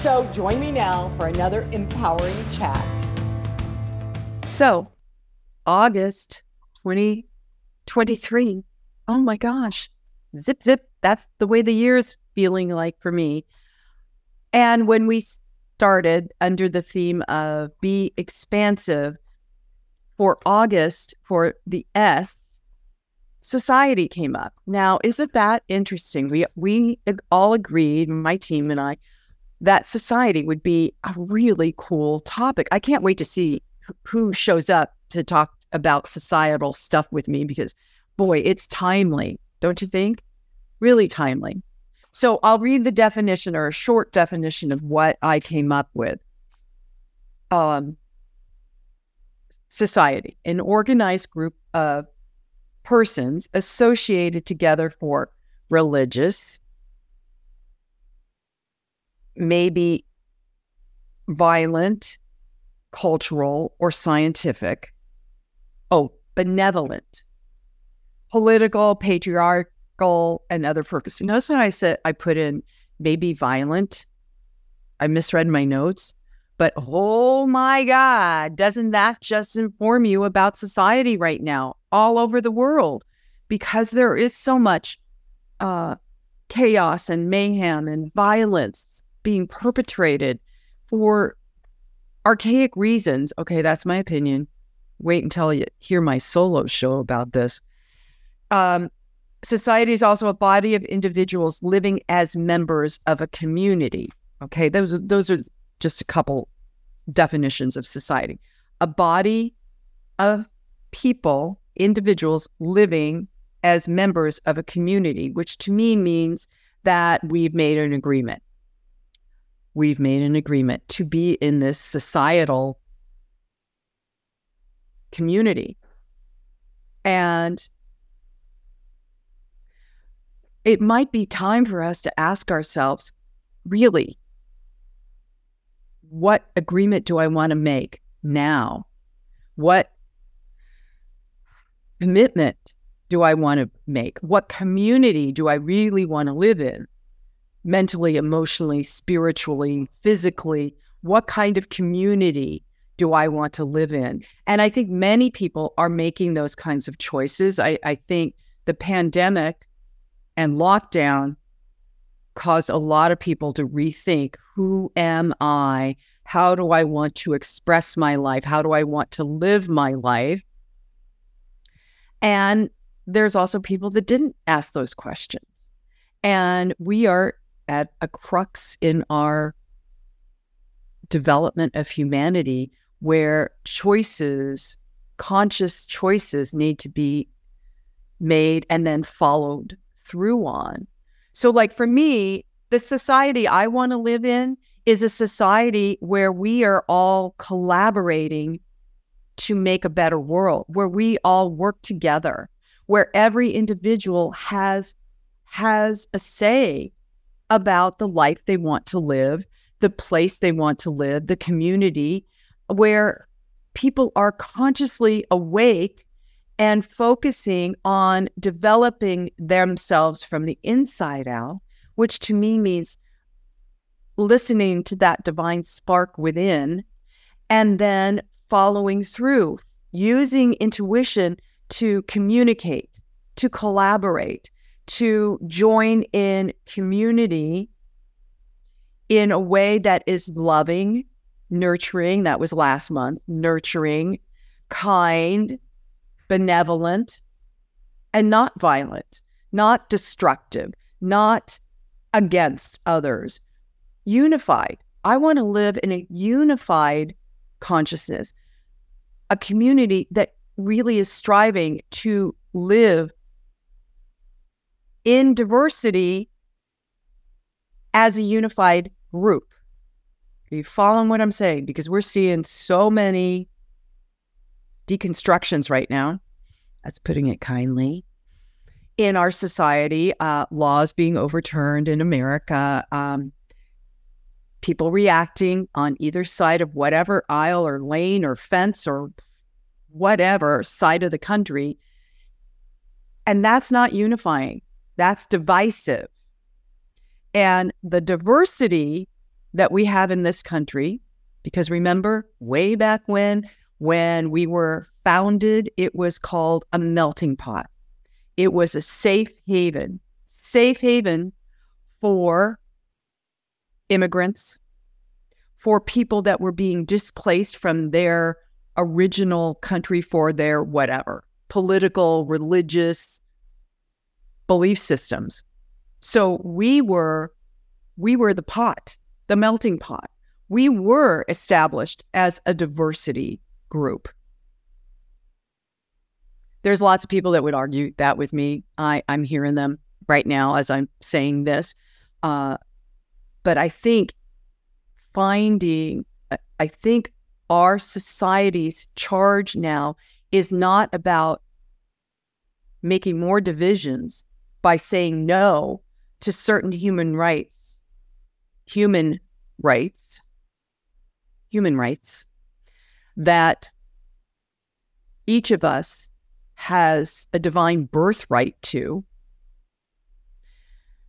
So join me now for another empowering chat. So, August 2023. Oh my gosh. Zip, zip. That's the way the year is feeling like for me. And when we started under the theme of be expansive for August for the S, society came up. Now, isn't that interesting? We we all agreed, my team and I, that society would be a really cool topic. I can't wait to see who shows up to talk about societal stuff with me because, boy, it's timely, don't you think? Really timely. So I'll read the definition or a short definition of what I came up with. Um, society, an organized group of persons associated together for religious, maybe violent, cultural, or scientific. Oh, benevolent, political, patriarchal, and other purposes. Notice how I said I put in maybe violent. I misread my notes, but oh my God, doesn't that just inform you about society right now all over the world? Because there is so much uh, chaos and mayhem and violence being perpetrated for archaic reasons. Okay, that's my opinion. Wait until you hear my solo show about this. Um, society is also a body of individuals living as members of a community. Okay, those those are just a couple definitions of society. A body of people, individuals living as members of a community, which to me means that we've made an agreement we've made an agreement to be in this societal community. And it might be time for us to ask ourselves really, what agreement do I want to make now? What commitment do I want to make? What community do I really want to live in? Mentally, emotionally, spiritually, physically? What kind of community do I want to live in? And I think many people are making those kinds of choices. I, I think the pandemic and lockdown caused a lot of people to rethink who am I? How do I want to express my life? How do I want to live my life? And there's also people that didn't ask those questions. And we are at a crux in our development of humanity where choices, conscious choices, need to be made and then followed through on. So, like for me, the society I want to live in is a society where we are all collaborating to make a better world, where we all work together, where every individual has has a say about the life they want to live, the place they want to live, the community where people are consciously awake and focusing on developing themselves from the inside out, which to me means listening to that divine spark within and then following through, using intuition to communicate, to collaborate, to join in community in a way that is loving, nurturing. That was last month, nurturing, kind, benevolent, and not violent, not destructive, not against others. Unified. I want to live in a unified consciousness, a community that really is striving to live in diversity as a unified group. Are you following what I'm saying? Because we're seeing so many deconstructions right now. That's putting it kindly. In our society, uh, laws being overturned in America, um, people reacting on either side of whatever aisle or lane or fence or whatever side of the country. And that's not unifying, that's divisive. And the diversity that we have in this country, because remember, way back when, when we were founded, it was called a melting pot. It was a safe haven, safe haven for immigrants, for people that were being displaced from their original country for their whatever political, religious belief systems. So we were we were the pot, the melting pot. We were established as a diversity group. There's lots of people that would argue that with me. I, I'm hearing them right now as I'm saying this. Uh, but I think finding, I think our society's charge now is not about making more divisions by saying no to certain human rights, human rights, human rights that each of us has a divine birthright to.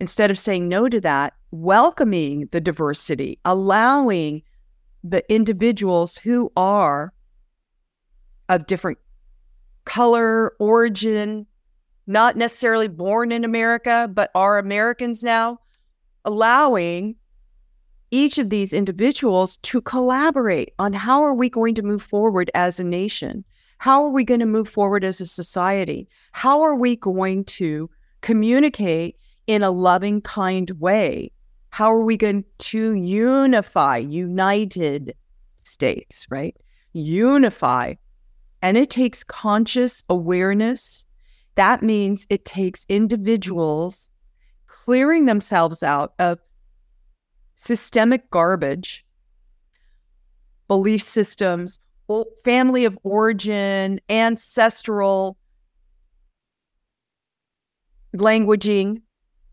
Instead of saying no to that, welcoming the diversity, allowing the individuals who are of different color, origin, not necessarily born in America, but are Americans now, allowing each of these individuals to collaborate on how are we going to move forward as a nation? How are we going to move forward as a society? How are we going to communicate in a loving, kind way how are we going to unify United States, right? Unify. And it takes conscious awareness. That means it takes individuals clearing themselves out of systemic garbage, belief systems, family of origin, ancestral languaging.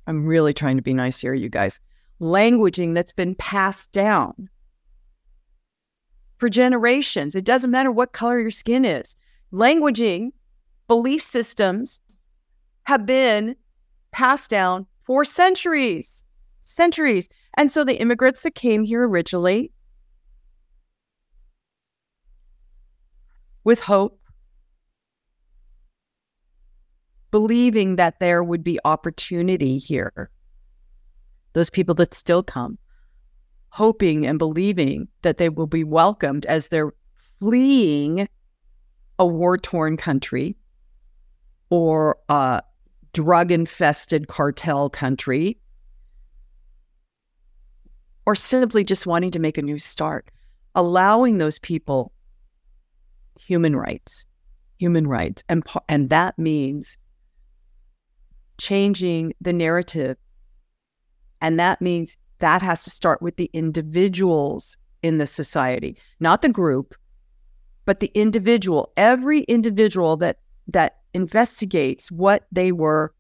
I'm really trying to be nice here, you guys languaging that's been passed down for generations. It doesn't matter what color your skin is. Languaging, belief systems have been passed down for centuries, centuries. And so the immigrants that came here originally with hope, believing that there would be opportunity here those people that still come, hoping and believing that they will be welcomed as they're fleeing a war torn country or a drug infested cartel country or simply just wanting to make a new start, allowing those people human rights, human rights. And, and that means changing the narrative and that means that has to start with the individuals in the society, not the group, but the individual. Every individual that that investigates what they were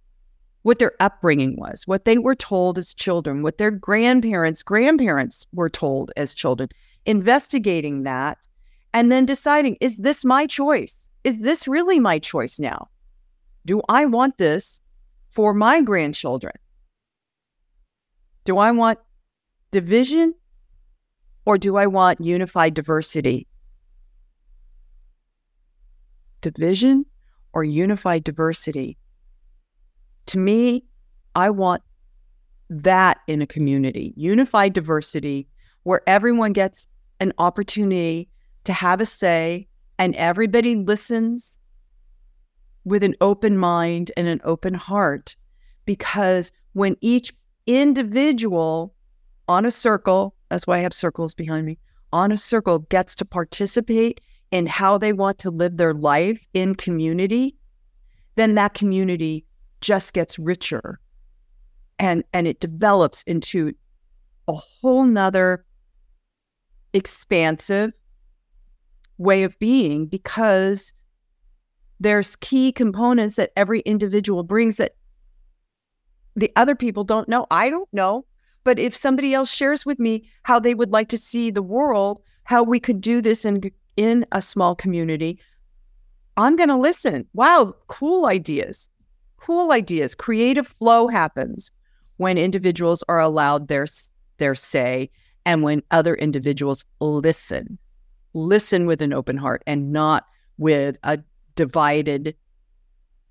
what their upbringing was, what they were told as children, what their grandparents, grandparents were told as children, investigating that and then deciding, is this my choice? Is this really my choice now? Do I want this for my grandchildren? Do I want division or do I want unified diversity? Division or unified diversity? To me, I want that in a community, unified diversity, where everyone gets an opportunity to have a say and everybody listens with an open mind and an open heart. Because when each individual on a circle, that's why I have circles behind me, on a circle gets to participate in how they want to live their life in community, then that community just gets richer and and it develops into a whole nother expansive way of being because there's key components that every individual brings that the other people don't know. I don't know. But if somebody else shares with me how they would like to see the world, how we could do this in in a small community, I'm going to listen. Wow, cool ideas. Cool ideas. Creative flow happens when individuals are allowed their their say and when other individuals listen. Listen with an open heart and not with a divided,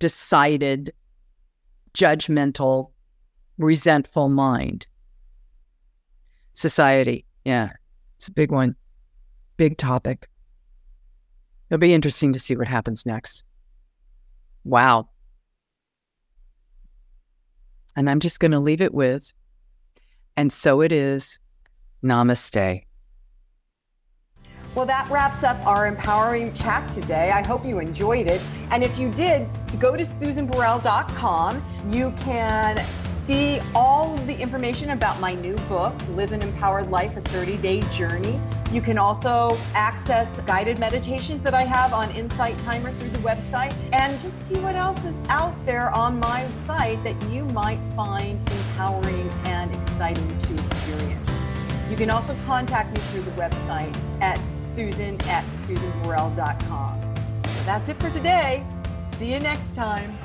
decided, judgmental, resentful mind. Society. Yeah, it's a big one, big topic. It'll be interesting to see what happens next. Wow. And I'm just going to leave it with, and so it is. Namaste. Well, that wraps up our empowering chat today. I hope you enjoyed it. And if you did, go to susanburrell.com. You can see all of the information about my new book, Live an Empowered Life, a 30 day journey. You can also access guided meditations that I have on Insight Timer through the website and just see what else is out there on my site that you might find empowering and exciting to experience. You can also contact me through the website at susan at susanburrell.com. So that's it for today. See you next time.